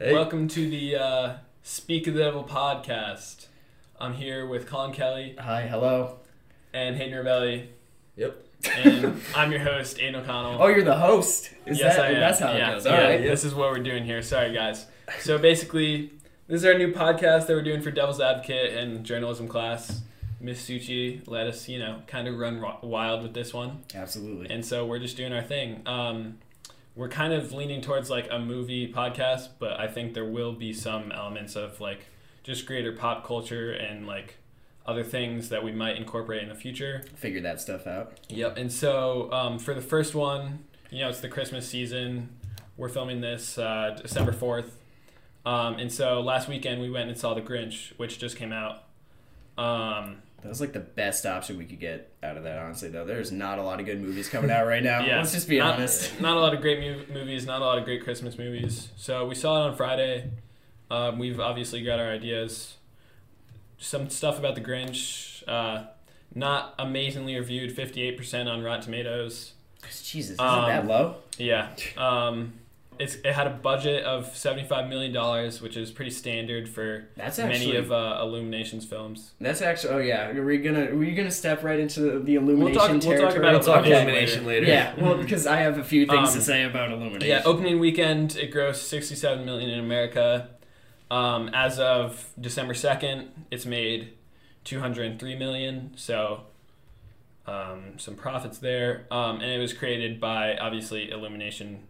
Welcome to the uh, Speak of the Devil podcast. I'm here with Colin Kelly Hi. Hello. and Hayden Ravelli, Yep. and I'm your host, Aiden O'Connell. Oh, you're the host. Is yes, that, I am. That's how yeah, it goes. yeah, All right. This is what we're doing here. Sorry, guys. So basically, this is our new podcast that we're doing for Devil's Advocate and journalism class. Miss Suchi let us, you know, kind of run wild with this one. Absolutely. and so we're just doing our thing. Um, we're kind of leaning towards like a movie podcast, but I think there will be some elements of like just greater pop culture and like other things that we might incorporate in the future. Figure that stuff out. Yep. And so um, for the first one, you know, it's the Christmas season. We're filming this uh, December fourth, um, and so last weekend we went and saw The Grinch, which just came out. Um, That was like the best option we could get out of that, honestly, though. There's not a lot of good movies coming out right now. Yeah, Let's just be not, honest. Not a lot of great movies, not a lot of great Christmas movies. So we saw it on Friday. Um, we've obviously got our ideas. Some stuff about the Grinch. Uh, not amazingly reviewed. Fifty-eight percent on Rotten Tomatoes. Jesus, isn't Um, that low? Yeah. Um, it had a budget of seventy-five million dollars, which is pretty standard for That's many of uh, Illumination's films. that's actually. Oh yeah. Are we gonna? Are we gonna step right into the, the We'll illumination talk. We'll talk territory? about We'll talk Illumination illumination later. Yeah. Well, because I have a few things Um, to say about illumination. Yeah, opening weekend it grossed 67 million in America. Um, as of December 2nd, it's made 203 million. So um, some profits there. Um, and it was created by obviously Illumination,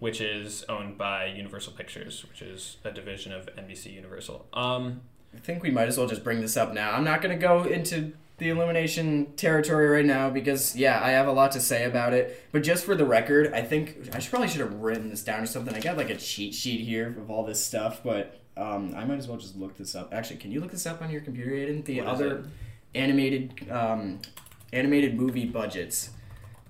which is owned by Universal Pictures, which is a division of NBC Universal. Um, I think we might as well just bring this up now. I'm not going to go into the illumination territory right now because yeah, I have a lot to say about it. But just for the record, I think I should probably should have written this down or something. I got like a cheat sheet here of all this stuff, but um, I might as well just look this up. Actually, can you look this up on your computer, Aiden? The What other animated um, animated movie budgets,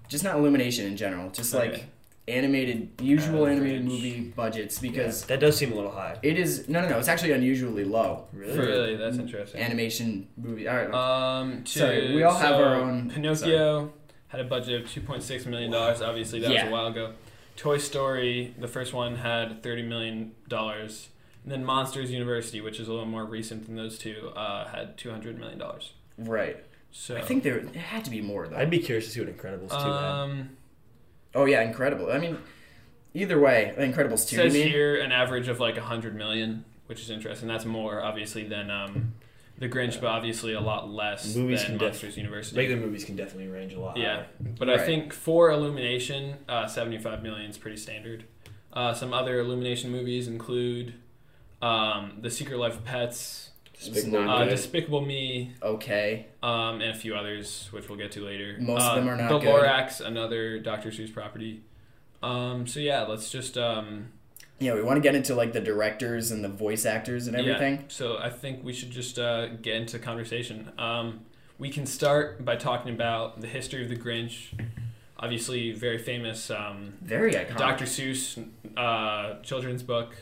just not illumination in general, just like Okay. Animated usual animated movie budgets because. That does seem a little high. It is no, no, no. It's actually unusually low. Really? really, that's interesting. Animation movie. All right. Um, to, Sorry, we all have our own- Pinocchio had a budget of two point six million dollars. Obviously, that was a while ago. Toy Story, the first one, had thirty million dollars, and then Monsters University, which is a little more recent than those two, uh, had two hundred million dollars. right. So I think there it had to be more though. I'd be curious to see what Incredibles 2 had. Oh yeah, Incredible. I mean, either way, Incredibles two. You says mean? here an average of like hundred million, which is interesting. That's more obviously than um, the Grinch, but obviously a lot less Movies than can def- Monsters University. Regular movies can definitely range a lot. Yeah, higher. but I think for Illumination, uh, seventy-five million is pretty standard. Uh, some other Illumination movies include um, The Secret Life of Pets, Despicable uh, Me. Despicable Me, Okay. um, and a few others, which we'll get to later. Most of Uh, them are not The good. Lorax, another Dr. Seuss property. Um, so yeah, let's just um, Yeah, we want to get into like the directors and the voice actors and everything. Yeah, so I think we should just uh, get into conversation. Um, we can start by talking about the history of the Grinch. Obviously, very famous. Um, Very iconic. Dr. Seuss uh, children's book,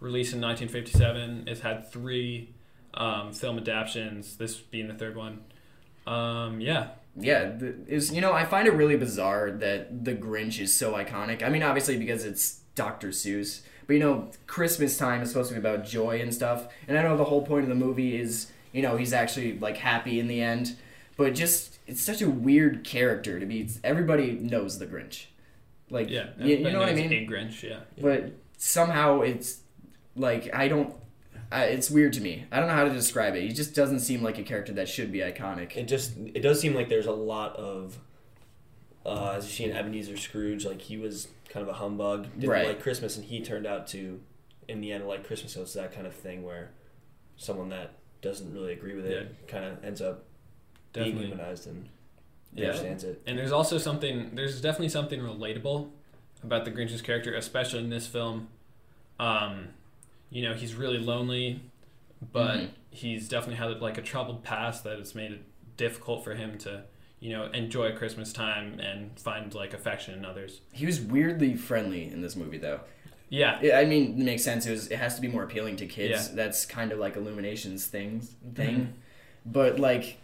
released in 1957. It's had three um, film adaptations. This being the third one. Um, yeah, Yeah, is you know I find it really bizarre that the Grinch is so iconic. I mean, obviously because it's Dr. Seuss, but you know Christmas time is supposed to be about joy and stuff. And I know the whole point of the movie is you know he's actually like happy in the end, but just it's such a weird character to be. Everybody knows the Grinch, like yeah. you, you know what I mean. Grinch, yeah. But somehow it's like I don't. I, it's weird to me. I don't know how to describe it. He just doesn't seem like a character that should be iconic. It just it does seem like there's a lot of uh, as you see in Ebenezer Scrooge, like he was kind of a humbug, didn't Right. like Christmas, and he turned out to, in the end, like Christmas. So it's that kind of thing where someone that doesn't really agree with it kind of ends up being humanized and Yeah. understands it. And there's also something. There's definitely something relatable about the Grinch's character, especially in this film. Um, you know, he's really lonely, but Mhm. he's definitely had like a troubled past that has made it difficult for him to, you know, enjoy Christmas time and find like affection in others. He was weirdly friendly in this movie, though. Yeah, I mean, it makes sense. It, was, it has to be more appealing to kids. Yeah. That's kind of like Illumination's thing. Thing, Mhm. but like,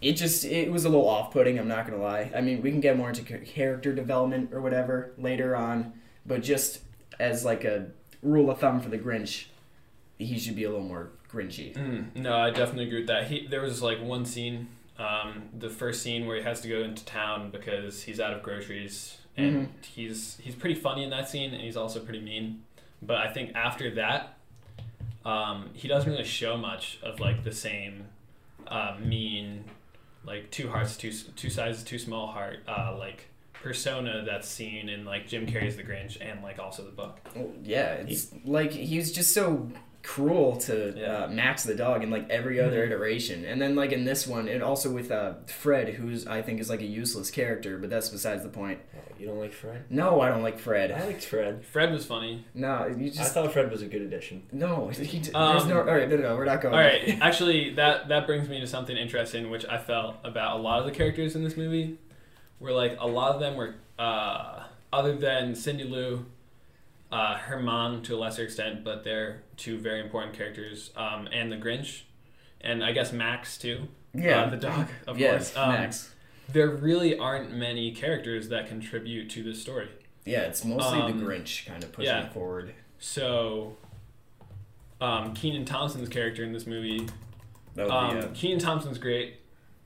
it just it was a little off-putting. I'm not gonna lie. I mean, we can get more into character development or whatever later on, but just as like a rule of thumb for the Grinch, he should be a little more Grinchy. Mm, no, I definitely agree with that. He there was like one scene, um, the first scene where he has to go into town because he's out of groceries, and he's he's pretty funny in that scene, and he's also pretty mean. But I think after that, um, he doesn't really show much of like the same uh, mean, like two hearts, two two sizes, too small heart, uh, like persona that's seen in like Jim Carrey's The Grinch and like also the book. Well, yeah, it's like he was just so cruel to Yeah. uh, Max the dog in like every other Mhm. iteration, and then like in this one, and also with uh, Fred, who's I think is like a useless character, but that's besides the point. Oh, you don't like Fred? No, I don't like Fred. I liked Fred. Fred was funny. No, you I just thought Fred was a good addition. no. He, there's Um, no. All right, no, no, no, we're not going. All right, actually, that that brings me to something interesting, which I felt about a lot of the characters in this movie. Where like a lot of them were, uh, other than Cindy Lou, uh, her mom to a lesser extent, but they're two very important characters, um, and the Grinch, and I guess Max too. Yeah, uh, the dog, of yeah, course. Um, Max. There really aren't many characters that contribute to the story. Yeah, it's mostly um, the Grinch kind of pushing yeah. it forward. So, um, Kenan Thompson's character in this movie That Um, be, uh, Kenan Thompson's great.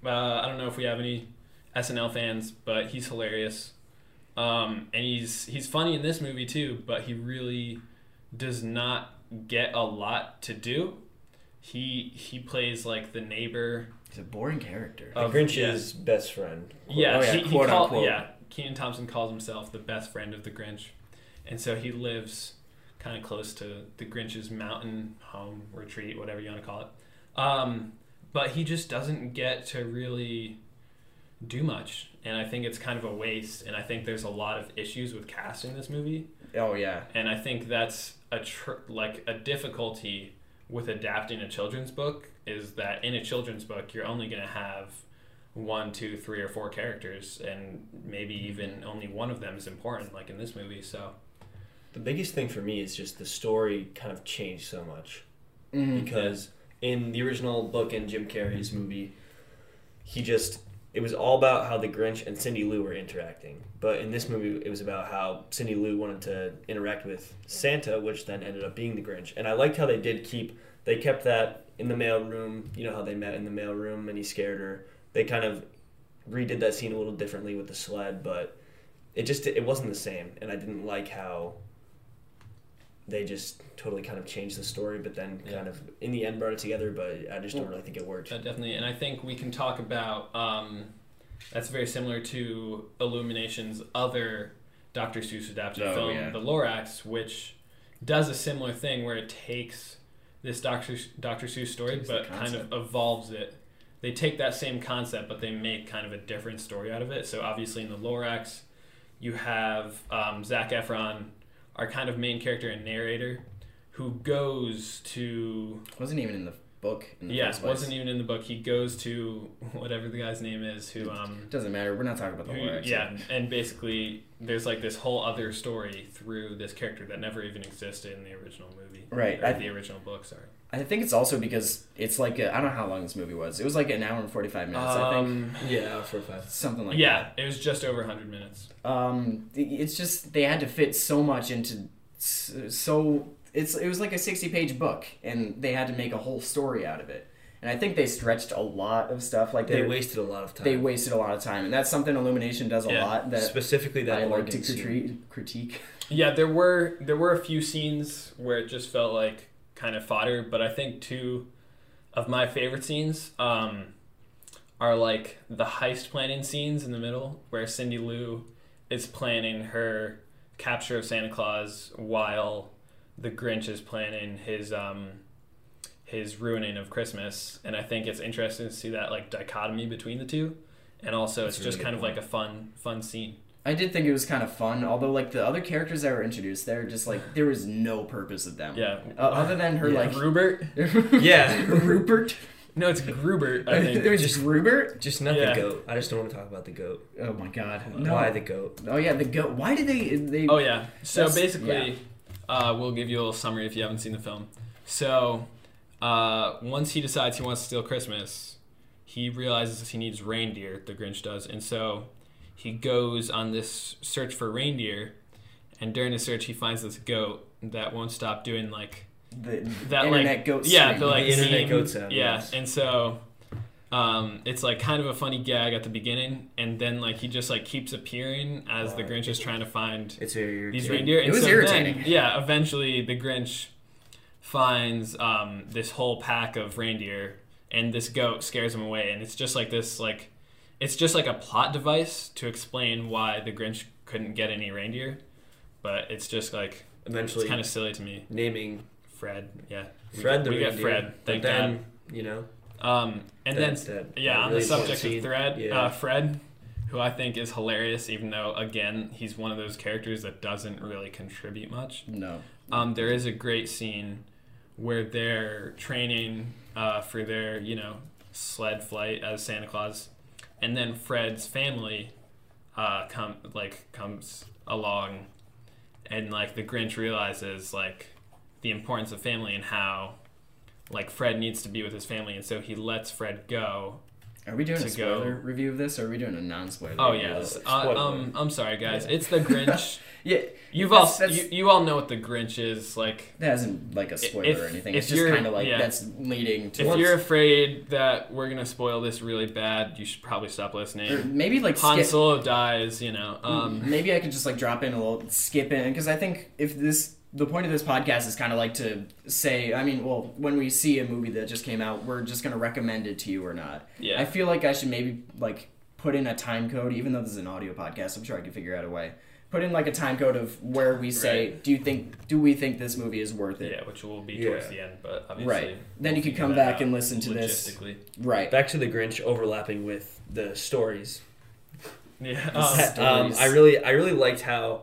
Uh, I don't know if we have any SNL fans, but he's hilarious. Um, and he's he's funny in this movie too, but he really does not get a lot to do. He he plays like the neighbor. he's a boring character. Of, the Grinch's yeah. best friend. Yeah, Oh, yeah, he, he quote, call, unquote. yeah. Kenan Thompson calls himself the best friend of the Grinch, and so he lives kind of close to the Grinch's mountain home retreat, whatever you want to call it. Um, but he just doesn't get to really do much, and I think it's kind of a waste. And I think there's a lot of issues with casting this movie, Oh yeah, and I think that's a tr- like a difficulty with adapting a children's book is that in a children's book you're only going to have one, two, three, or four characters, and maybe even only one of them is important, like in this movie. So The biggest thing for me is just the story kind of changed so much. Mhm. because in the original book and Jim Carrey's movie, he just it was all about how the Grinch and Cindy Lou were interacting. But in this movie, it was about how Cindy Lou wanted to interact with Santa, which then ended up being the Grinch. And I liked how they did keep they kept that in the mail room. You know how they met in the mail room and he scared her. They kind of redid that scene a little differently with the sled, but it just it wasn't the same. And I didn't like how they just totally kind of changed the story, but then Yeah. kind of in the end brought it together. But I just don't really think it worked. Uh, definitely, and I think we can talk about um, that's very similar to Illumination's other Dr. Seuss adapted Oh, film, yeah. The Lorax, which does a similar thing where it takes this Dr. Dr. Seuss story, Takes but kind of evolves it. They take that same concept, but they make kind of a different story out of it. So obviously, in The Lorax, you have um, Zac Efron, our kind of main character and narrator, who goes to wasn't even in the book. Yeah, first wasn't even in the book. He goes to whatever the guy's name is, who um, Doesn't matter. We're not talking about the who, yeah, and basically there's like this whole other story through this character that never even existed in the original movie, Right, Or I- the original book. Sorry. I think it's also because it's like I I don't know how long this movie was. It was like an hour and forty five minutes. I think Um, Yeah, for five. something like yeah, it was just over 100 minutes. Um, it's just they had to fit so much into so it's it was like a sixty page book, and they had to make a whole story out of it. And I think they stretched a lot of stuff. Like They they wasted a lot of time. they wasted a lot of time, and that's something Illumination does a Yeah. lot that specifically that I like to critique. critique. Yeah, there were there were a few scenes where it just felt like kind of fodder, but I think two of my favorite scenes um, are like the heist planning scenes in the middle, where Cindy Lou is planning her capture of Santa Claus while the Grinch is planning his um, his ruining of Christmas, and I think it's interesting to see that like dichotomy between the two, and also That's it's a just kind good of like a fun fun scene. I did think it was kind of fun, although like the other characters that were introduced, there just like there was no purpose of them. Yeah. Uh, other than her Yeah. like Rupert? Yeah. Rupert. No, it's Groopert, I think. there was just Rupert. Just not Yeah. the goat. I just don't want to talk about the goat. Oh my god. No. Why the goat? Oh yeah, the goat. Why did they? They. Oh yeah. So That's- basically, uh, we'll give you a little summary if you haven't seen the film. So uh, once he decides he wants to steal Christmas, he realizes he needs reindeer. The Grinch does, and so he goes on this search for reindeer. And during the search, he finds this goat that won't stop doing like the that internet like goat. yeah the like The internet meme- goat sound, yeah yes. and so um it's like kind of a funny gag at the beginning and then like he just like keeps appearing as the grinch is trying to find It's these reindeer and It was so irritating. then, yeah eventually the grinch finds um this whole pack of reindeer and this goat scares him away and it's just like this like it's just like a plot device to explain why the grinch couldn't get any reindeer but it's just like Eventually, it's kind of silly to me. naming fred yeah. We Fred get- the we reindeer, fred but thank then, god. you know, um, and That- then, that- yeah, that on really the subject of. Thread, Yeah. uh, Fred, who I think is hilarious, even though again he's one of those characters that doesn't really contribute much. No. Um, there is a great scene where they're training uh, for their, you know, sled flight as Santa Claus, and then Fred's family uh, come like comes along, and like the Grinch realizes like the importance of family and how like Fred needs to be with his family, and so he lets Fred go. Are we doing a spoiler go- review of this, or are we doing a non-spoiler? Oh review yeah, of this? uh, Spoiler. um, I'm sorry guys, it's the Grinch. Yeah, You've all That's- that's- you, you all know what the Grinch is like. that isn't like a spoiler If- or anything. It's just kind of like yeah. that's leading to. If you're afraid that we're gonna spoil this really bad, you should probably stop or listening. maybe like Han skip. Solo dies, you know. Um, maybe I could just like drop in a little skip in because I think if this the point of this podcast is kind of like to say I mean well when we see a movie that just came out we're just gonna recommend it to you or not. yeah. I feel like I should maybe like put in a time code even though this is an audio podcast I'm sure I can figure out a way. Put in like a time code of where we say Right. do you think do we think this movie is worth it? yeah, which will be Yeah. towards the end, but obviously. Right. Then we'll you could come back and listen to this. logistically. Right. back to the Grinch overlapping with the stories. Yeah. Um, is- um, I really, I really liked how,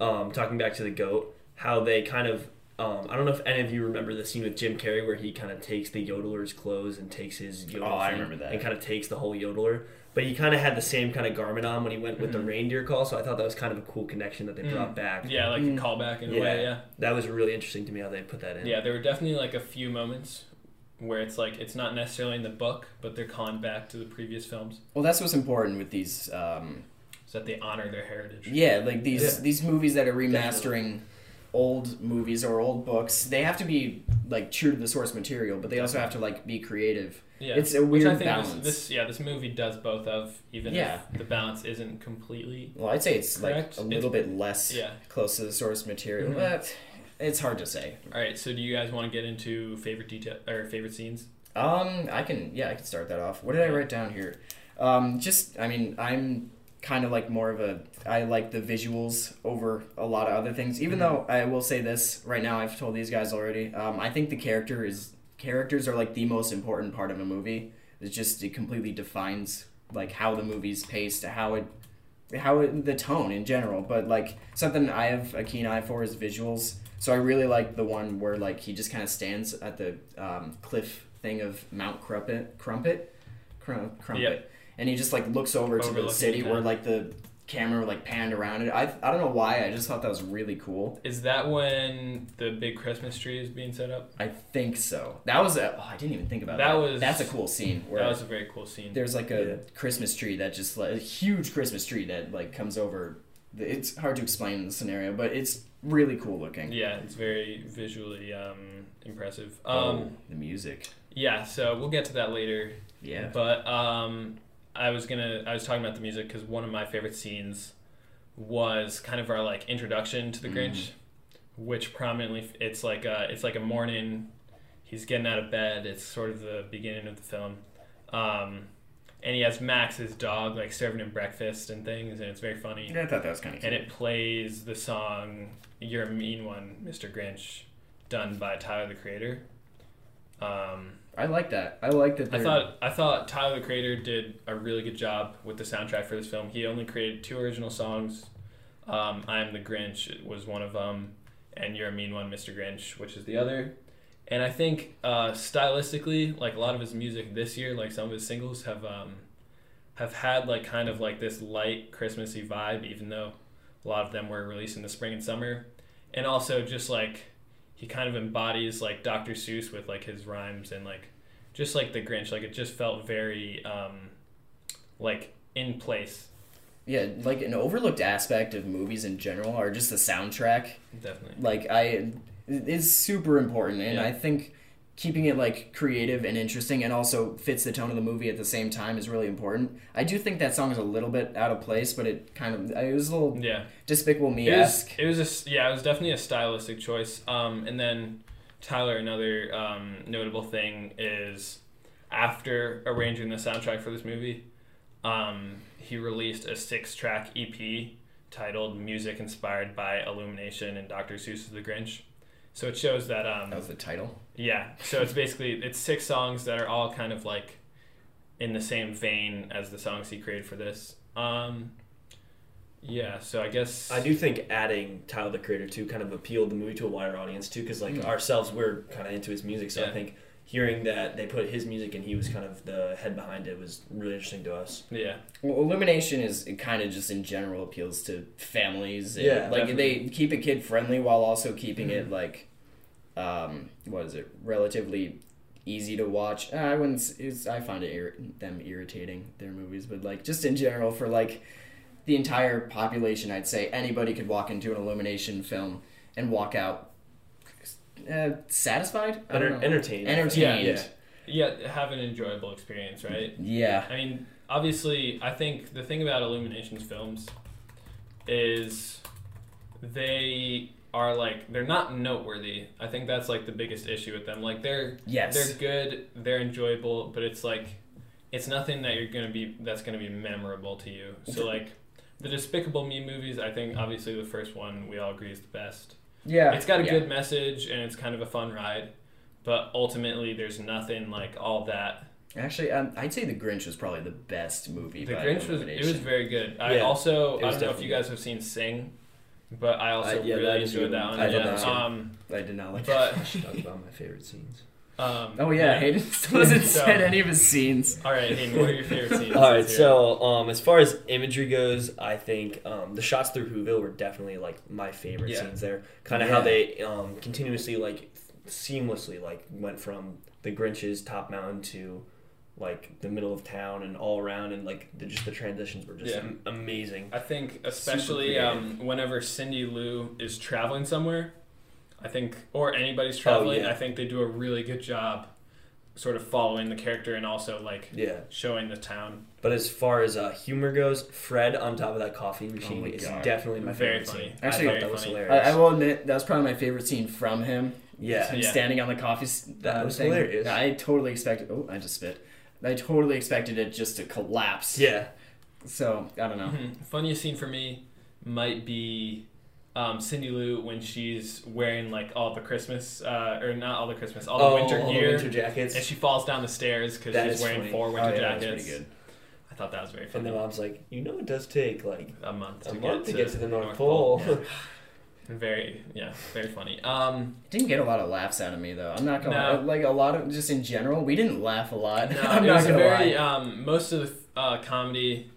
um, talking back to the goat, how they kind of, um, I don't know if any of you remember the scene with Jim Carrey where he kind of takes the yodeler's clothes and takes his yodel Oh, I remember that. and kind of takes the whole yodeler. But he kind of had the same kind of garment on when he went with Mm-hmm. the reindeer call, so I thought that was kind of a cool connection that they brought back. yeah, like Mm. a callback in a Yeah. way. Yeah. That was really interesting to me how they put that in. Yeah, there were definitely like a few moments where it's like it's not necessarily in the book, but they're calling back to the previous films, Well, that's what's important with these um, so that they honor their heritage. Yeah, like these Yeah. these movies that are remastering old movies or old books, they have to be like true to the source material, but they also have to like be creative. Yeah, It's a Which I weird think balance. This, this yeah, this movie does both of even Yeah. if the balance isn't completely. Well, I'd say it's Correct. like a little bit less Yeah. close to the source material, Mhm. but it's hard to say. All right, so do you guys want to get into favorite detail or favorite scenes? Um, I can yeah, I can start that off. What did I write down here? Um, just I mean, I'm kind of like more of a I like the visuals over a lot of other things. Even Mhm. though I will say this right now, I've told these guys already. Um, I think the character is characters are like the most important part of a movie. It's just it completely defines like how the movie's paced, how it how it, the tone in general. But like something I have a keen eye for is visuals. So I really like the one where like he just kind of stands at the um, cliff thing of Mount Crumpit, Crumpit, Crum, Crumpit, Yep. And he just like looks over to the city the where like the camera like panned around it. I I don't know why. I just thought that was really cool. Is that when the big Christmas tree is being set up? I think so. That was a. Oh, I didn't even think about That that. was- That's a cool scene. Where That was a very cool scene. there's like a Yeah. Christmas tree that just like a huge Christmas tree that like comes over. It's hard to explain the scenario, but it's really cool looking. Yeah, it's very visually um, impressive. Oh, Um, the music. Yeah, so we'll get to that later. Yeah. But um, I was gonna I was talking about the music because one of my favorite scenes was kind of our like introduction to the Mhm. Grinch, which prominently it's like a, it's like a morning. He's getting out of bed. It's sort of the beginning of the film, um, and he has Max, his dog, like serving him breakfast and things, and it's very funny. Yeah, I thought that was kind of And it plays the song "You're a Mean One, Mr. Grinch," done by Tyler the Creator. Um, I like that. I like that. I thought I thought Tyler the Creator did a really good job with the soundtrack for this film. He only created two original songs. Um, "I'm the Grinch" was one of them, and "You're a Mean One, Mr. Grinch," which is the other. And I think uh, stylistically, like a lot of his music this year, like some of his singles have um, have had like kind of like this light Christmassy vibe, even though a lot of them were released in the spring and summer. And also just like he kind of embodies like Dr. Seuss with like his rhymes and like just like the Grinch. Like it just felt very um, like in place. yeah, like an overlooked aspect of movies in general are just the soundtrack. Definitely. Like I, is super important, and Yeah. I think keeping it like creative and interesting, and also fits the tone of the movie at the same time is really important. I do think that song is a little bit out of place, but it kind of it was a little Yeah. Despicable Me It was, esque. it was a s yeah, it was definitely a stylistic choice. Um, and then Tyler, another um, notable thing is after arranging the soundtrack for this movie, um, he released a six-track EP titled "Music Inspired by Illumination" and Dr. Seuss's The Grinch. So it shows that um, That was the title. yeah. So it's basically it's six songs that are all kind of like in the same vein as the songs he created for this. Um, yeah. So I guess I do think adding Tyler the Creator too kind of appealed the movie to a wider audience too, because like ourselves we're kind of into his music, so I think hearing that they put his music and he was kind of the head behind it was really interesting to us. Yeah. Well, Illumination is kind of just in general appeals to families. and, Yeah, like definitely. they keep it kid friendly while also keeping it like, um, what is it? Relatively easy to watch. Uh, I wouldn't. s- It's, I find it ir- them irritating their movies, but like just in general for like the entire population, I'd say anybody could walk into an Illumination film and walk out uh, satisfied. I don't Enter- know. entertained. Entertained. Yeah. Yeah. Have an enjoyable experience, right? Yeah. I mean, obviously, I think the thing about Illumination's films is they are like they're not noteworthy. I think that's like the biggest issue with them. Like they're Yes. they're good, they're enjoyable, but it's like it's nothing that you're gonna be that's gonna be memorable to you. So like the Despicable Me movies, I think obviously the first one we all agree is the best. Yeah. It's got a yeah. good message and it's kind of a fun ride, but ultimately there's nothing like all that. Actually, um, I'd say The Grinch was probably the best movie. The by Grinch was it was very good. I Yeah, also I don't know if you guys have seen Sing, but I also I- yeah, really is a enjoyed that one. one. I did yeah. not. Um, I did not like. but Talk about my favorite scenes. Um, oh yeah, Hayden still hasn't So- said any of his scenes. All right, Hayden, what are your favorite scenes? All right, Let's hear it. so um, as far as imagery goes, I think um, the shots through Whoville were definitely like my favorite Yeah. scenes there. Kind of Yeah. how they um, continuously like seamlessly like went from the Grinch's top mountain to like the middle of town and all around, and like the, just the transitions were just Yeah. amazing. I think especially um, whenever Cindy Lou is traveling somewhere, I think or anybody's traveling, Oh, yeah. I think they do a really good job, sort of following the character and also like Yeah, showing the town. but as far as uh, humor goes, Fred on top of that coffee machine Oh is God. definitely my Very favorite funny. scene. Actually, I thought that was very I, hilarious. I will admit that was probably my favorite scene from him. yeah, Him Yeah. standing on the coffee. That was thing. hilarious. I totally expected. Oh, I just spit. I totally expected it just to collapse. yeah. So I don't know. Mhm. Funniest scene for me might be um, Cindy Lou when she's wearing like all the Christmas, uh, or not all the Christmas, all the oh, winter all the gear, winter jackets. and she falls down the stairs because she's wearing funny. four Oh, winter yeah, that was jackets. pretty good. I thought that was very funny. and the mom's like, you know, it does take like a month a to, month get, to get to the North, Pole. Yeah. Very, yeah, very funny. Um, Didn't get a lot of laughs out of me though. I'm not gonna No. lie. like a lot of just in general. We didn't laugh a lot. no, I'm it not was gonna very lie. um, most of the uh, comedy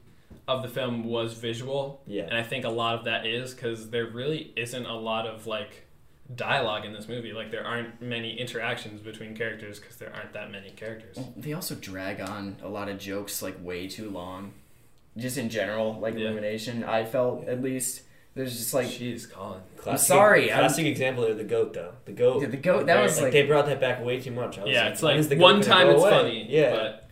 of the film was visual, yeah. and I think a lot of that is because there really isn't a lot of like dialogue in this movie. Like there aren't many interactions between characters because there aren't that many characters. They also drag on a lot of jokes like way too long. Just in general, like Yeah. Illumination, I felt at least there's just like Jeez, Colin. Classic, sorry, I'm- Classic example of the goat though. The goat. Yeah, the goat- that Very- was like, like they brought that back way too much. I was Yeah, it's like the one time go it's away? funny, Yeah, but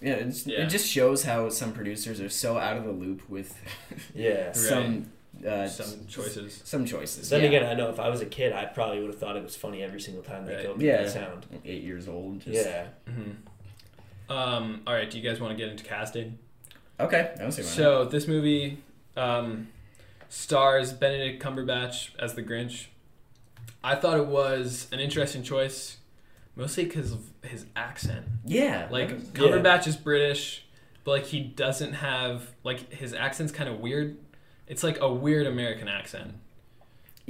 yeah, it's, Yeah. it just shows how some producers are so out of the loop with yeah. some uh, some choices. Some choices. Then yeah. again, I know if I was a kid, I probably would have thought it was funny every single time they Right. goat made Yeah. that sound. eight years old. Just... Yeah. hmm Um, all right, do you guys want to get into casting? Okay. I don't see why. So this movie um, stars Benedict Cumberbatch as the Grinch. I thought it was an interesting choice mostly because of his accent. Yeah, Like was- Cumberbatch is British, but like he doesn't have like his accent's kind of weird. It's like a weird American accent,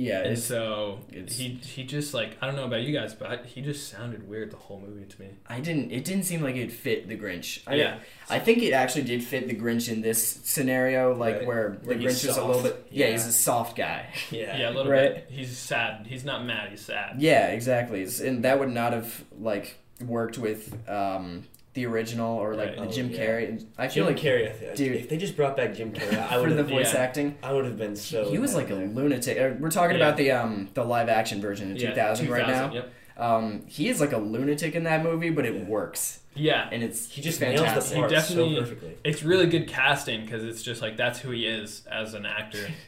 yeah, and so it's- he he just like I don't know about you guys, but I, he just sounded weird the whole movie to me. I didn't. It didn't seem like it fit the Grinch. I, Yeah. I think it actually did fit the Grinch in this scenario, like Right. where the Where he's Grinch is a little bit. Yeah, Yeah. he's a soft guy. Yeah. Yeah, a little Right. bit. He's sad. He's not mad. He's sad. Yeah, exactly. And that would not have like worked with um, the original or like Right. the Oh, Jim yeah. Carrey. I feel Jim like Carrey, dude. if they just brought back Jim Carrey, I for would the voice yeah. acting, I would have been so. he was like a lunatic. Uh, We're talking Yeah. about the um the live action version in Yeah, 2000, right now. Yep. Um, he is like a lunatic in that movie, but it Yeah. works, Yeah, and it's He just fantastic. nails the He part definitely- so perfectly. it's really good casting because it's just like that's who he is as an actor.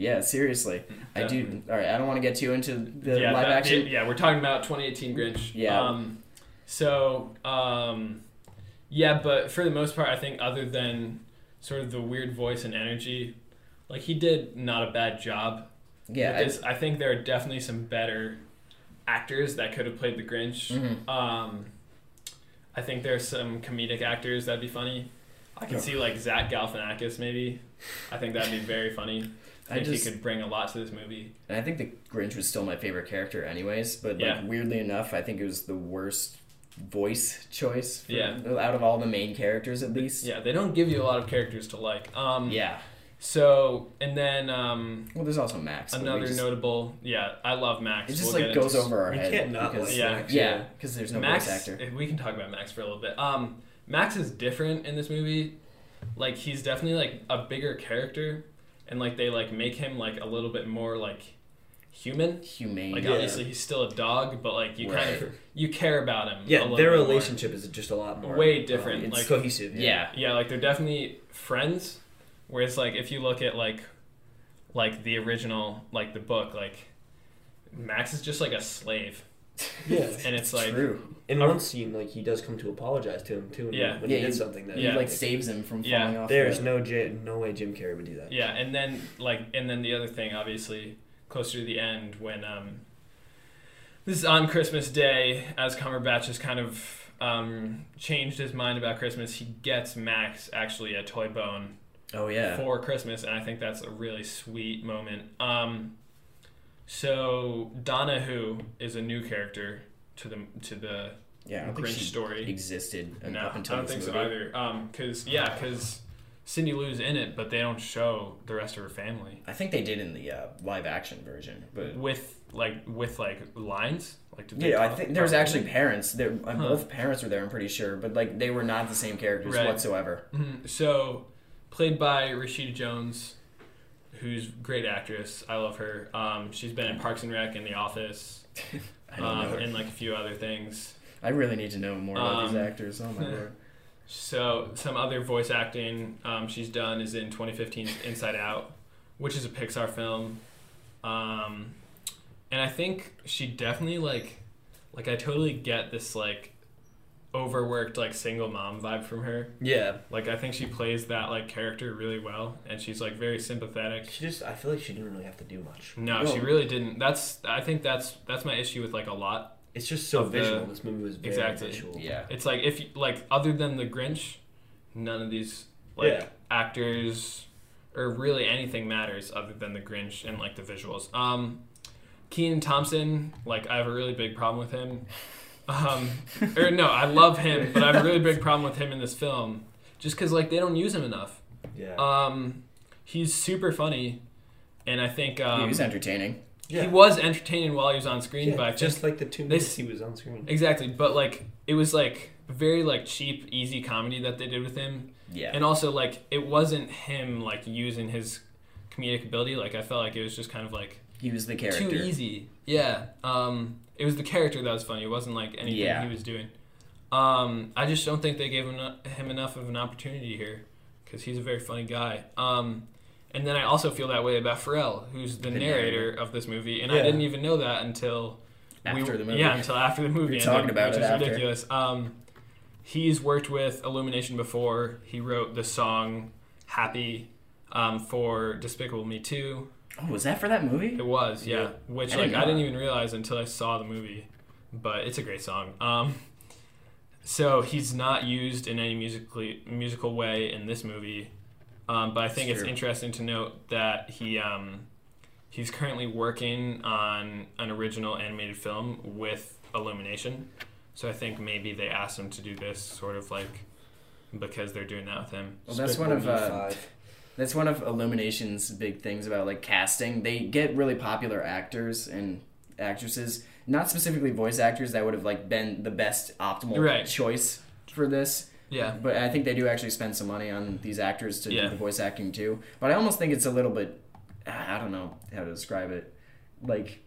Yeah, seriously. I do. All right, I don't want to get too into the yeah, live that- action. Yeah, we're talking about 2018 Grinch. Yeah. Um, so, um, yeah, but for the most part, I think other than sort of the weird voice and energy, like he did not a bad job. Yeah, this. I think there are definitely some better actors that could have played the Grinch. Mhm. Um, I think there's some comedic actors that'd be funny. I can Yeah. see like Zach Galifianakis maybe. I think that'd be very funny. I I think just- he could bring a lot to this movie. And I think the Grinch was still my favorite character, anyways. But Yeah. like weirdly enough, I think it was the worst voice choice. For, Yeah. Out of all the main characters, at least. Yeah, they don't give you a lot of characters to like. Um, Yeah. So and then um, Well, there's also Max. another just- notable. Yeah, I love Max. It just We'll like goes into- over our We head. can't not because, like Yeah. Max, yeah, because there's no Max. voice actor. We can talk about Max for a little bit. Um, Max is different in this movie. Like he's definitely like a bigger character, and like they like make him like a little bit more like human. Humane. Like Yeah. obviously he's still a dog, but like you kind of you care about him. Yeah, little their bit more. relationship is just a lot more Way different, um, like- cohesive. yeah. Yeah, like they're definitely friends. Whereas like if you look at like like the original like the book like Max is just like a slave, yeah. and it's like True. In one scene, like he does come to apologize to him too. When Yeah. he, when Yeah, he did he- something that He like saves him from Yeah. falling off. There's no J- no way Jim Carrey would do that. Yeah, and then like and then the other thing, obviously, closer to the end when um this is on Christmas Day, as Cumberbatch has kind of um changed his mind about Christmas, he gets Max actually a toy bone Oh yeah. for Christmas, and I think that's a really sweet moment. Um so Donna Who is a new character to the to the yeah. I don't Grinch she story. existed un- No, up I until don't this think so either. Um, cause yeah, cause Cindy Lou's in it, but they don't show the rest of her family. I think they did in the uh, live action version, but with like with like lines like yeah, I think there's about actually parents. There, uh, Huh. both parents were there. I'm pretty sure, but like they were not the same characters Right. whatsoever. Mhm. so played by Rashida Jones who's a great actress I love her um, she's been in Parks and Rec and The Office um, and like a few other things I really need to know more about these Um, actors. Oh my lord. So some other voice acting um, she's done is in 2015 Inside Out which is a Pixar film um, and I think she definitely like like I totally get this like overworked like single mom vibe from her Yeah. Like I think she plays that like character really well, and she's like very sympathetic. She just I feel like she didn't really have to do much. No, she really didn't. That's I think that's that's my issue with like a lot. It's just so Of the- visual. this movie was very Exactly. visual. Yeah. It's like if you, like other than the Grinch, none of these like Yeah. actors or really anything matters other than the Grinch and like the visuals. Um, Kenan Thompson, like I have a really big problem with him. Um, or no, I love him, but I have a really big problem with him in this film, just because like they don't use him enough. Yeah. Um, he's super funny, and I think um, he was entertaining. Yeah. he was entertaining while he was on screen. Yeah, but I just just like the two minutes s- he was on screen. exactly, but like it was like very like cheap, easy comedy that they did with him, Yeah. and also like it wasn't him like using his comedic ability. Like I felt like it was just kind of like he was the character. too easy. Yeah. Um, it was the character that was funny. It wasn't like anything Yeah. he was doing. Um, I just don't think they gave him, him enough of an opportunity here because he's a very funny guy. Um, and then I also feel that way about Pharrell, who's the, The narrator, of this movie, and I didn't even know that until After we, the movie. Yeah, until after the movie. We talking about which it is after. ridiculous. Um, he's worked with Illumination before. He wrote the song "Happy" um, for Despicable Me 2. Oh, was that for that movie? It was, yeah. Yeah. Which I like didn't I didn't even realize until I saw the movie. but it's a great song. Um, so he's not used in any musically musical way in this movie, um, but I think it's Sure. interesting to note that he um, he's currently working on an original animated film with Illumination. So I think maybe they asked him to do this sort of like because they're doing that with him. Well, that's one of uh, that's one of Illumination's big things about like casting. They get really popular actors and actresses, not specifically voice actors that would have like been the best optimal Right. choice for this. Yeah. But I think they do actually spend some money on these actors to Yeah. do the voice acting too. But I almost think it's a little bit I don't know how to describe it. Like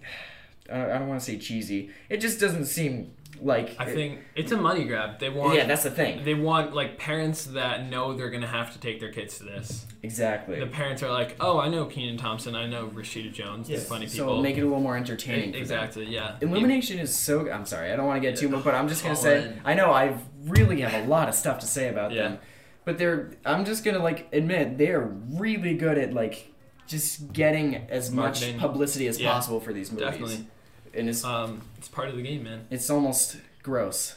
I I don't want to say cheesy. It just doesn't seem like I think it's a money grab. They want Yeah, that's the thing. they want like parents that know they're gonna have to take their kids to this. Exactly. The parents are like, "Oh, I know Kenan Thompson. I know Rashida Jones. Yeah. They're funny people." so people." make it a little more entertaining. them. exactly. Yeah. Illumination is so. I'm sorry, I don't want to get too much, but I'm just gonna say. I know I really have a lot of stuff to say about Yeah. them, but they're. I'm just gonna like admit they are really good at like just getting as Marketing. much publicity as Yeah, possible for these movies. Definitely. and it's Um, it's part of the game, man. it's almost gross.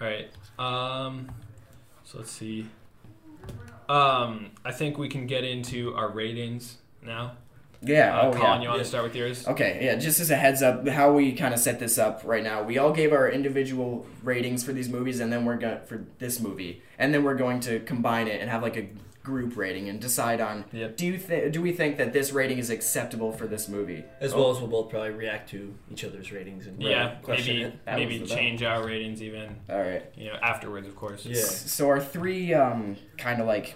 All right. Um, so let's see. Um, I think we can get into our ratings now. Yeah. Uh, oh Colin, yeah. you want to start with yours? Okay, yeah, just as a heads up, how we kind of set this up right now, we all gave our individual ratings for these movies, and then we're going for this movie, and then we're going to combine it and have like a group rating and decide on Yep. do you th- do we think that this rating is acceptable for this movie? As well as we'll both probably react to each other's ratings and Yeah. question Maybe it. Maybe was the change our ratings even. All right. You know, afterwards, of course. Yeah. So our three um, kind of like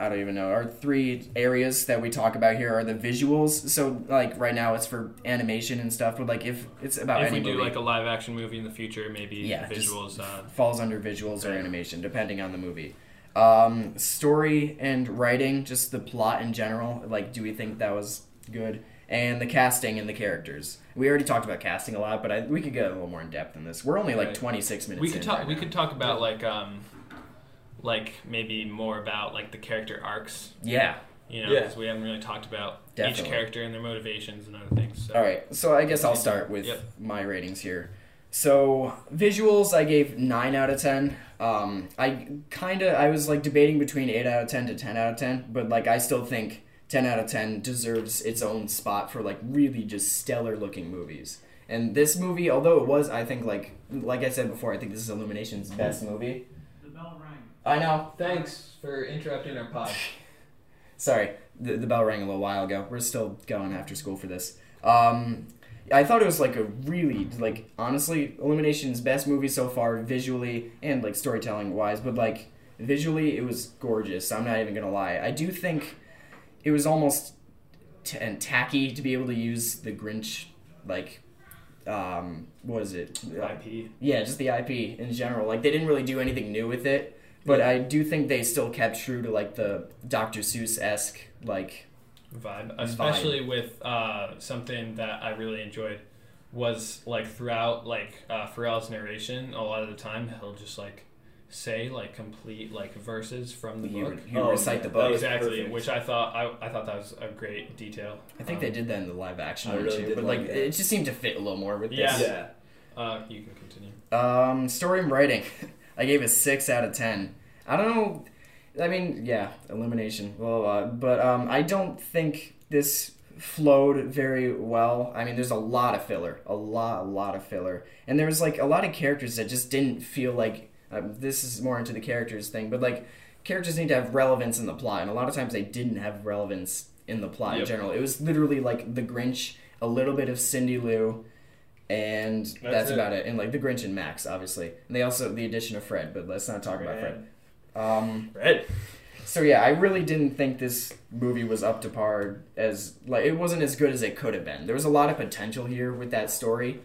I don't even know. Our three areas that we talk about here are the visuals. So like right now it's for animation and stuff, but like if it's about If any we do movie, like a live action movie in the future, maybe Yeah, visuals. Uh, falls under visuals or animation, depending on the movie. Um, story and writing, just the plot in general. Like, do we think that was good? And the casting and the characters. We already talked about casting a lot, but I, we could get a little more in depth in this. We're only like Right. 26 minutes. we could talk. right we now. could talk about like um, like maybe more about like the character arcs. Yeah. You know, Yeah. because we haven't really talked about each character and their motivations and other things. So. All right. So I guess I'll start with Yep. my ratings here. So visuals, I gave nine out of ten. Um, I kind of I was like debating between eight out of ten to ten out of ten, but like I still think ten out of ten deserves its own spot for like really just stellar looking movies. And this movie, although it was, I think like like I said before, I think this is Illumination's best movie. The bell rang. I know. Thanks for interrupting our pod. Sorry, the, the bell rang a little while ago. We're still going after school for this. Um, I thought it was like a really like honestly Illumination's best movie so far visually and like storytelling wise, but like visually it was gorgeous. I'm not even gonna lie. I do think it was almost t- and tacky to be able to use the Grinch like um what is it IP yeah just the ip in general like they didn't really do anything new with it but i do think they still kept true to like the dr seuss-esque like vibe, especially with uh, something that I really enjoyed was like throughout like uh, Pharrell's narration. A lot of the time, he'll just like say like complete like verses from the you, book. you Oh, recite yeah, the book Exactly, perfect. which I thought I, I thought that was a great detail. i think Um, they did that in the live action I one really too but like like that. it just seemed to fit a little more with Yeah. this Yeah. Uh, you can continue. Um, story and writing. I gave it a six out of ten. I don't know. I mean, yeah, Illumination, blah blah. blah. But um, I don't think this flowed very well. I mean, there's a lot of filler, a lot, a lot of filler, and there was like a lot of characters that just didn't feel like. Um, this is more into the characters thing, but like characters need to have relevance in the plot, and a lot of times they didn't have relevance in the plot in general. It was literally like the Grinch, a little bit of Cindy Lou, and that's, it. about it. And like the Grinch and Max, obviously, and they also the addition of Fred. But let's not talk about Fred. Um, Red. so yeah, I really didn't think this movie was up to par as like it wasn't as good as it could have been. There was a lot of potential here with that story,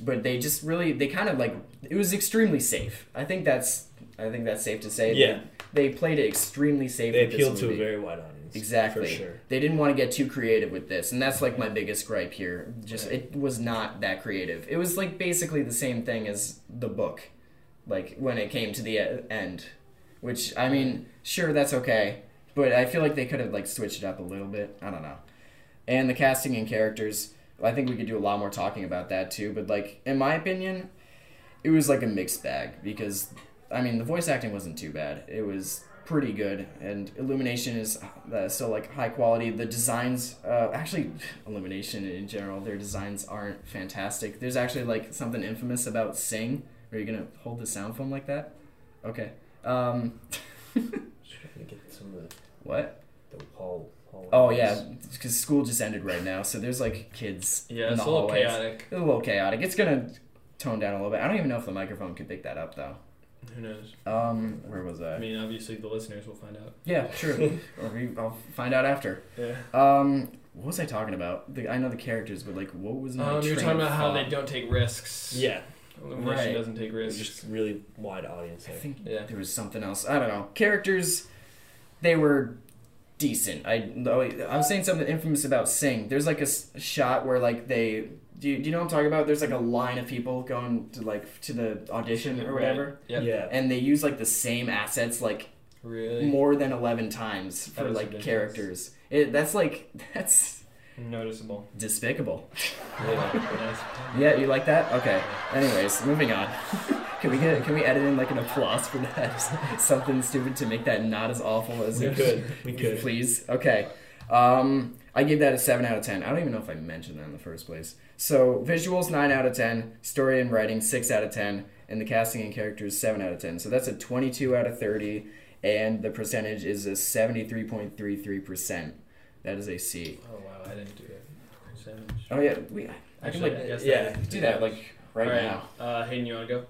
but they just really they kind of like it was extremely safe. I think that's I think that's safe to say. Yeah. They played it extremely safe. They with this appealed to a very wide audience. Exactly. Sure. They didn't want to get too creative with this, and that's like my biggest gripe here. Just it was not that creative. It was like basically the same thing as the book, like when it came to the e- end. Which I mean, sure that's okay, but I feel like they could have like switched it up a little bit. I don't know. And the casting and characters. I think we could do a lot more talking about that too. But like, in my opinion, it was like a mixed bag because, I mean, the voice acting wasn't too bad. It was pretty good, and Illumination is uh, still like high quality. The designs, uh, actually, Illumination in general, their designs aren't fantastic. There's actually like something infamous about Sing. Are you gonna hold the sound foam like that? Okay. Um, Just trying get some of the, what? the hall. hall Oh yeah, because school just ended right now, so there's like kids Yeah, in it's the a little hallways. chaotic. It's a little chaotic. It's gonna tone down a little bit. I don't even know if the microphone could pick that up though. Who knows? Um, where was I? I mean, obviously the listeners will find out. Yeah, sure. or we, I'll find out after. Yeah. Um, what was I talking about? The, I know the characters, but like, what was my? Um, you were talking about how they don't take risks. Yeah, Illumination Right. doesn't take it's risks. just really wide audience. I think Yeah. there was something else. I don't know. Characters, they were decent. I oh, I was saying something infamous about Sing. There's like a s- shot where like they. Do you, do you know what I'm talking about? There's like a line of people going to like to the audition or whatever, Yep. Yeah. and they use like the same assets like Really more than 11 times for like ridiculous. characters. It, that's like that's noticeable. despicable. Yeah. Yeah, you like that? Okay. Anyways, moving on. can we get can we edit in like an applause for that? Something stupid to make that not as awful as We it could. We could. Please. Okay. Um, I gave that a seven out of ten. I don't even know if I mentioned that in the first place. So visuals nine out of ten, story and writing six out of ten, and the casting and characters seven out of ten. So that's a twenty-two out of thirty, and the percentage is a seventy-three point three three percent. That is a C. Oh wow, I didn't do it. Percentage. Oh yeah, we. I can Actually, like I guess yeah, that- do that like right, Alright, now. Uh, Hayden, you want to go?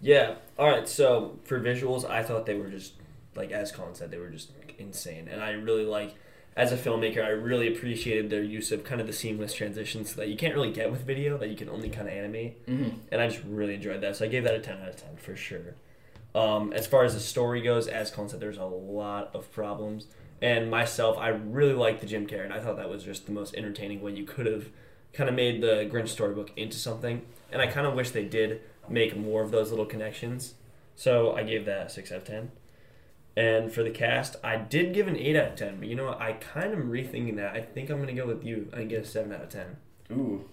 Yeah. All right. So for visuals, I thought they were just like as Colin said, they were just insane, and I really like. As a filmmaker, I really appreciated their use of kind of the seamless transitions that you can't really get with video, that you can only kind of animate, Mm-hmm. and I just really enjoyed that. So I gave that a ten out of ten for sure. Um, as far as the story goes, as Colin said, there's a lot of problems, and myself, I really liked the Jim Carrey, and I thought that was just the most entertaining way you could have kind of made the Grinch storybook into something, and I kind of wish they did make more of those little connections. So I gave that a six out of ten. And for the cast, I did give an eight out of ten, but you know what? I kind of am rethinking that. I think I'm gonna go with you and get a seven out of ten Ooh.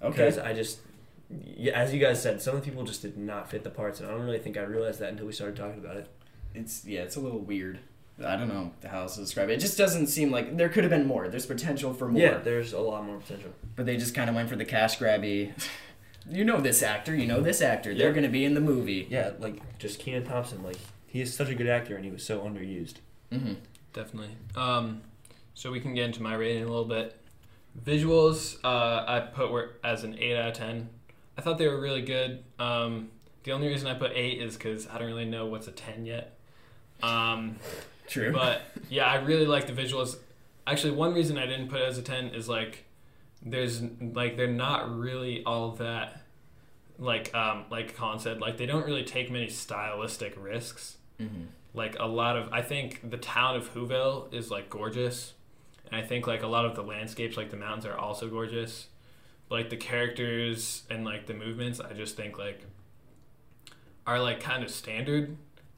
Okay. because I just, yeah, as you guys said, some of the people just did not fit the parts, and I don't really think I realized that until we started talking about it. It's yeah, it's a little weird. I don't know how else to describe it. It just doesn't seem like there could have been more. There's potential for more. Yeah, there's a lot more potential. But they just kind of went for the cash grabby. you know this actor. You know this actor. They're Yeah. gonna be in the movie. Yeah, like just Kenan Thompson, like he is such a good actor, and he was so underused. Mm-hmm. Definitely. Um, so we can get into my rating a little bit. Visuals, uh, I put were as an eight out of ten. I thought they were really good. Um, the only reason I put eight is because I don't really know what's a ten yet. Um, True. but yeah, I really like the visuals. Actually, one reason I didn't put it as a ten is like there's like they're not really all that like um like Colin said like they don't really take many stylistic risks mm-hmm. like a lot of I think the town of Whoville is like gorgeous, and I think like a lot of the landscapes, like the mountains, are also gorgeous. But, like the characters and like the movements, I just think like are like kind of standard.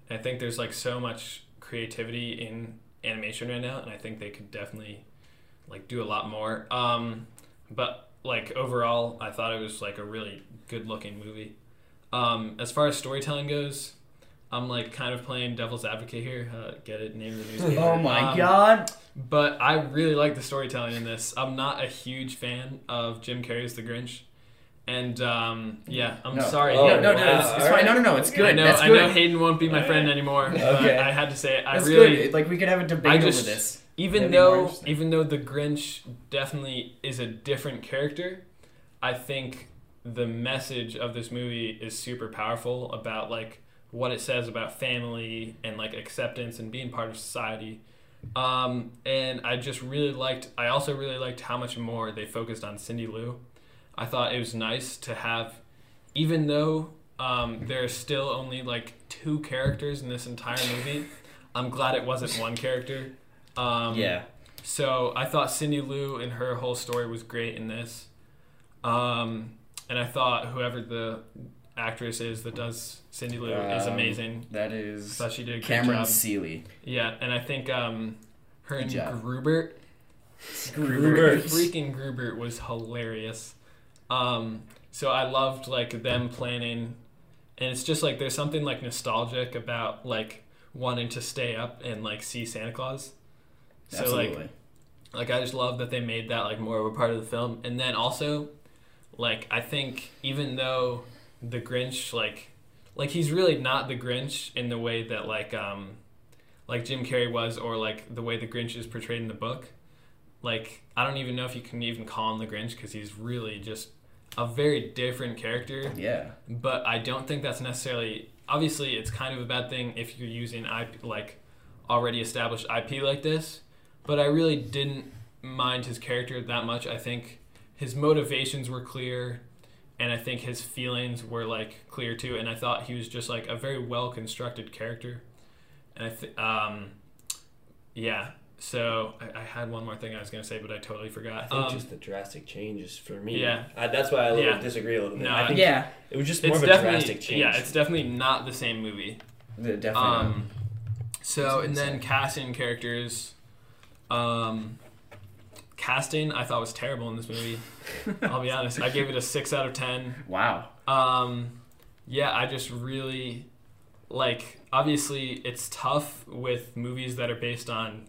And I think there's like so much creativity in animation right now, and I think they could definitely like do a lot more. Um, but like overall, I thought it was like a really good looking movie. Um, as far as storytelling goes, I'm like kind of playing devil's advocate here. Uh, get it? Name of the newspaper. Oh my Um, god. But I really like the storytelling in this. I'm not a huge fan of Jim Carrey's The Grinch, and um, yeah, I'm No. sorry. Oh, no, no, no, wow. it's, it's fine. right. No, no, no, it's good. I know. That's I know Hayden won't be my friend anymore. but Okay. I had to say it. I That's really, good. Like we could have a debate I over this. Even That'd be more though even though the Grinch definitely is a different character, I think the message of this movie is super powerful about like what it says about family and like acceptance and being part of society. Um, and I just really liked. I also really liked how much more they focused on Cindy Lou. I thought it was nice to have, even though um, there are still only like two characters in this entire movie. I'm glad it wasn't one character. Um, yeah. So I thought Cindy Lou and her whole story was great in this. Um, and I thought whoever the actress is that does Cindy Lou is Um, amazing. That I thought she did a good Cameron job. Seeley. Yeah, and I think um, her Good and job. Groopert Gruber. freaking Gruber was hilarious. Um, so I loved like them planning, and it's just like there's something like nostalgic about like wanting to stay up and like see Santa Claus. So Absolutely. like like I just love that they made that like more of a part of the film, and then also, like I think even though the Grinch like like he's really not the Grinch in the way that like um like Jim Carrey was or like the way the Grinch is portrayed in the book. Like I don't even know if you can even call him the Grinch because he's really just a very different character. yeah. But I don't think that's necessarily obviously it's kind of a bad thing if you're using IP like already established IP like this. But I really didn't mind his character that much. I think his motivations were clear and I think his feelings were like clear too and I thought he was just like a very well constructed character. And I th- um yeah, so I, I had one more thing I was gonna say, but I totally forgot. I think Um, just the drastic changes for me. yeah. I, that's why I a little Yeah. disagree a little bit. No, I think Yeah. it was just more it's of a drastic change. yeah, it's definitely not the same movie. The- Definitely. Um, so and then insane. casting characters, um, casting I thought was terrible in this movie. I'll be honest, I gave it a six out of ten. wow. Um, yeah, I just really like. Obviously, it's tough with movies that are based on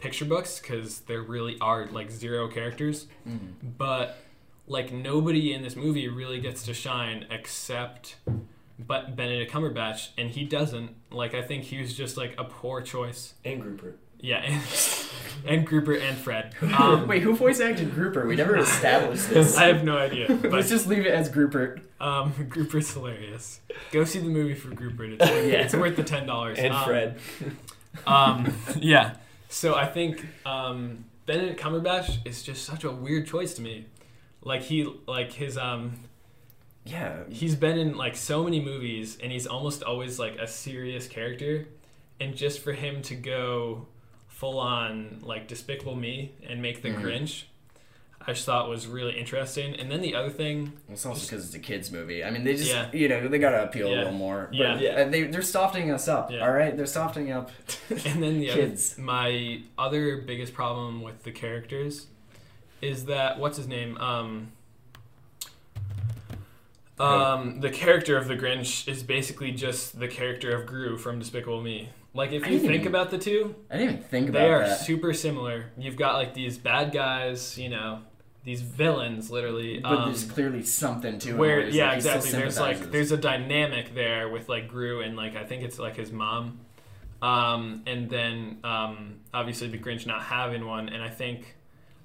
picture books because there really are like zero characters. Mhm. But like nobody in this movie really gets to shine except but Benedict Cumberbatch, and he doesn't. Like I think he was just like a poor choice. and Grouper. Yeah, and, and Grouper and Fred. Um, Wait, who voice acted Grouper? We never established this. I have no idea, but Let's just leave it as Grouper. Um, Grouper's hilarious. Go see the movie for Grouper. It's, worth, Yeah. it's worth the ten dollars. And um, Fred. Um, yeah. So I think um, Benedict Cumberbatch is just such a weird choice to me. Like he, like his, um, Yeah. he's been in like so many movies, and he's almost always like a serious character. And just for him to go full on like Despicable Me and make the Mhm. Grinch, I just thought was really interesting. And then the other thing It's also because it's a kids movie. I mean, they just Yeah. you know they gotta appeal a little more. But, Yeah. Yeah. they they're softening us up. Yeah. All right, they're softening up. And then the Kids. other, my other biggest problem with the characters is that what's his name? Um, um, the character of the Grinch is basically just the character of Gru from Despicable Me. Like if you think even- about the two, I didn't even think about they are that. super similar. You've got like these bad guys, you know, these villains, literally. but um, there's clearly something to it. where yeah like, exactly there's like there's a dynamic there with like Gru and like I think it's like his mom um and then um obviously the Grinch not having one and I think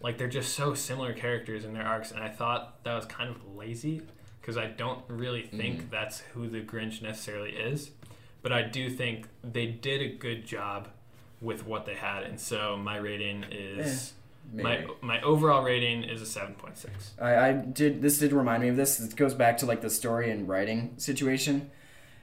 like they're just so similar characters in their arcs and I thought that was kind of lazy because I don't really think Mhm. that's who the Grinch necessarily is but I do think they did a good job with what they had and so my rating is eh, my Maybe. my overall rating is a 7.6 I, I did this did remind me of this. It goes back to like the story and writing situation.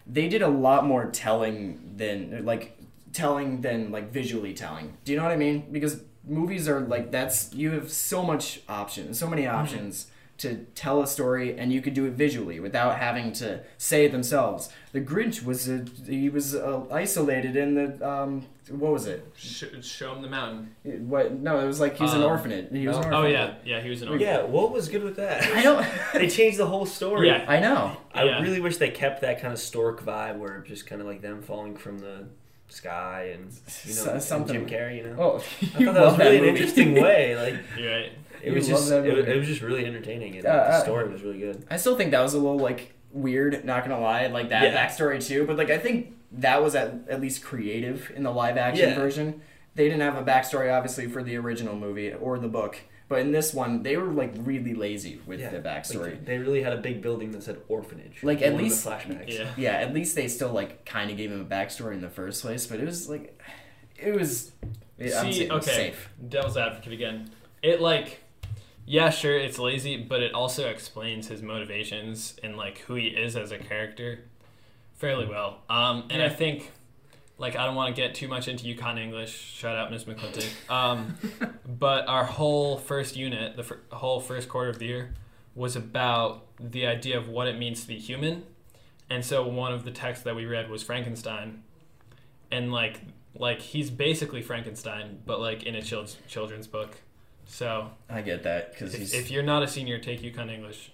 They did a lot more telling than like telling than like visually telling. Do you know what I mean? Because movies are like that's you have so much options, so many mm-hmm. options to tell a story, and you could do it visually without having to say it themselves. The Grinch was a, he was uh, isolated in the um what was it? Sh- show him the mountain What no, it was like he was an Um, orphanage. He was an Oh yeah, yeah, he was an orphan. Yeah, what was good with that? I don't. they changed the whole story. Yeah. I know. I Yeah. really wish they kept that kind of stork vibe where it's just kind of like them falling from the sky and you know So- and something- Jim Carrey. You know, Oh, I you thought that was really that an interesting way. Like You're right. It You was just it, was- it was just really entertaining and Uh, the uh, story was really good. I still think that was a little like weird. Not gonna lie, like that Yeah. backstory too. But like I think that was at, at least creative in the live action Yeah. version. They didn't have a backstory obviously for the original movie or the book, but in this one they were like really lazy with Yeah, the backstory. Like, they really had a big building that said orphanage. Like, at least- the flashbacks. Yeah. yeah, at least they still like kind of gave him a backstory in the first place. But it was like, it was. I'm saying okay, safe. devil's advocate again. It like, yeah, sure, it's lazy, but it also explains his motivations and like who he is as a character fairly well. Um, and I think, like, I don't want to get too much into UConn English. Shout out, Miss McClintock. Um, but our whole first unit, the fir- whole first quarter of the year, was about the idea of what it means to be human. And so one of the texts that we read was Frankenstein, and like like he's basically Frankenstein, but like in a child's children's book. So I get that because if, if you're not a senior, take UConn English.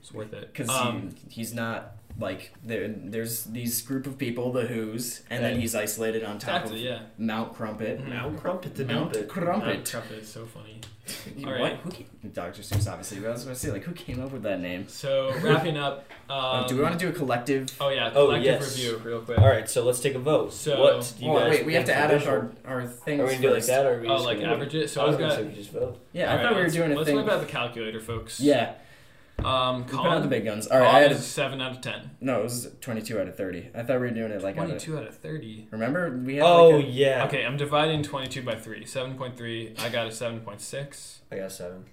It's worth it. because Um, he, he's not like there. There's these group of people, the Who's, and then he's isolated on top exactly, of yeah. Mount Crumpit. Mount Crumpit to Mount Mount Crumpit. Mount Crumpit is so funny. You- All what? right. Who came, Dr. Seuss, obviously. But I was going to say, like, who came up with that name? So wrapping up. Um, Uh, do we want to do a collective? Oh yeah, Oh, yes. review real quick. All right, so let's take a vote. So- what do you Well, guys wait, we have to add up our, our things. Are we gonna do like that, or are we Oh, just like gonna- average it. So I I've was gonna say we just vote. Yeah, I All right, thought we were doing a Let's thing. talk about the calculator, folks. yeah, Um, we put out the big guns. All right, I Colin had is a, seven out of ten. no, it was 22 out of 30. I thought we were doing it like out of, Twenty-two out of thirty. Remember we had Oh like a, yeah. Okay, I'm dividing twenty-two by three. Seven point three. I got a seven point six. I got seven.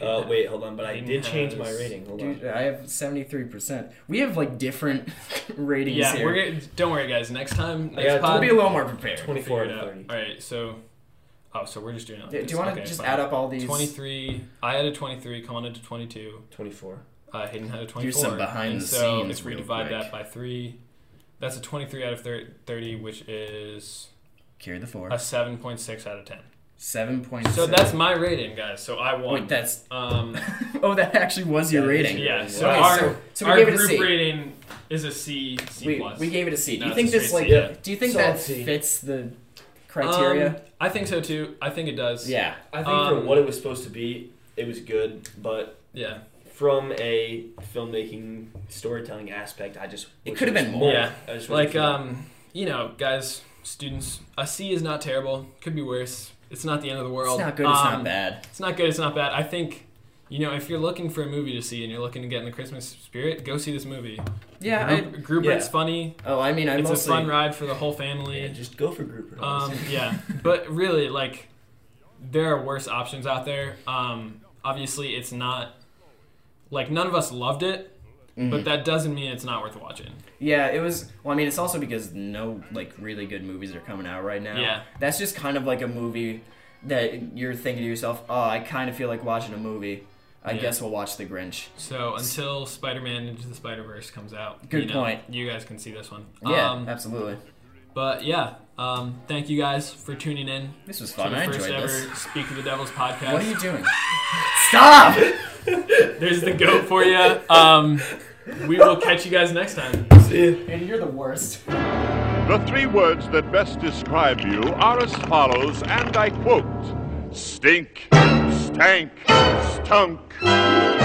Uh, wait, hold on, but I Hayden did change my rating. Hold Dude, on. I have 73%. We have like different ratings Yeah, here. we're gonna, don't worry, guys. Next time, I next got- we'll be a little more prepared. Twenty-four out of out. thirty. All right, so oh, so we're just doing it. Like Do, this. do you want to Okay, just fine. add up all these? Twenty-three. I had a twenty-three. Colin had a twenty-two. Twenty-four. Uh, Hayden had a twenty-four. Do some behind and the so scenes if we real divide quick. that by three, that's a twenty-three out of thirty, which is Carry the four. a seven point six out of ten. Seven point. So that's my rating, guys. So I won. Wait, that's. um, Oh, that actually was your rating. yeah. So Okay, our so- so we our gave it a group rating is a C, C We, plus. we gave it a C. Do you it's think this like? Yeah. Do you think Solid that fits the criteria? Um, I think so too. I think it does. yeah. I think Um, for what it was supposed to be, it was good, but Yeah. from a filmmaking storytelling aspect, I just It could have been more. Yeah. I just Like um, you know, guys, students, a C is not terrible. Could be worse. It's not the end of the world. It's not good. It's Um, not bad. It's not good. It's not bad. I think, you know, if you're looking for a movie to see and you're looking to get in the Christmas spirit, go see this movie. Yeah. I, Group, Group It's yeah. funny. oh, I mean, I it's mostly. a fun ride for the whole family. yeah, just go for Grouper. Um, yeah, but really, like, there are worse options out there. Um, obviously, it's not like none of us loved it, Mhm. but that doesn't mean it's not worth watching. Yeah, it was. Well, I mean, it's also because no like really good movies are coming out right now. Yeah. That's just kind of like a movie that you're thinking to yourself, "Oh, I kind of feel like watching a movie. I Yeah. guess we'll watch The Grinch." So until Spider-Man Into the Spider-Verse comes out, Good you know, point. You guys can see this one. Yeah, Um, absolutely. but yeah, um, thank you guys for tuning in This was to fun. the I first enjoyed ever this. Speak of the Devil's podcast. What are you doing? Stop! There's the goat for you. Um, we will catch you guys next time. See you. And you're the worst. The three words that best describe you are as follows, and I quote Stink, stank, stunk.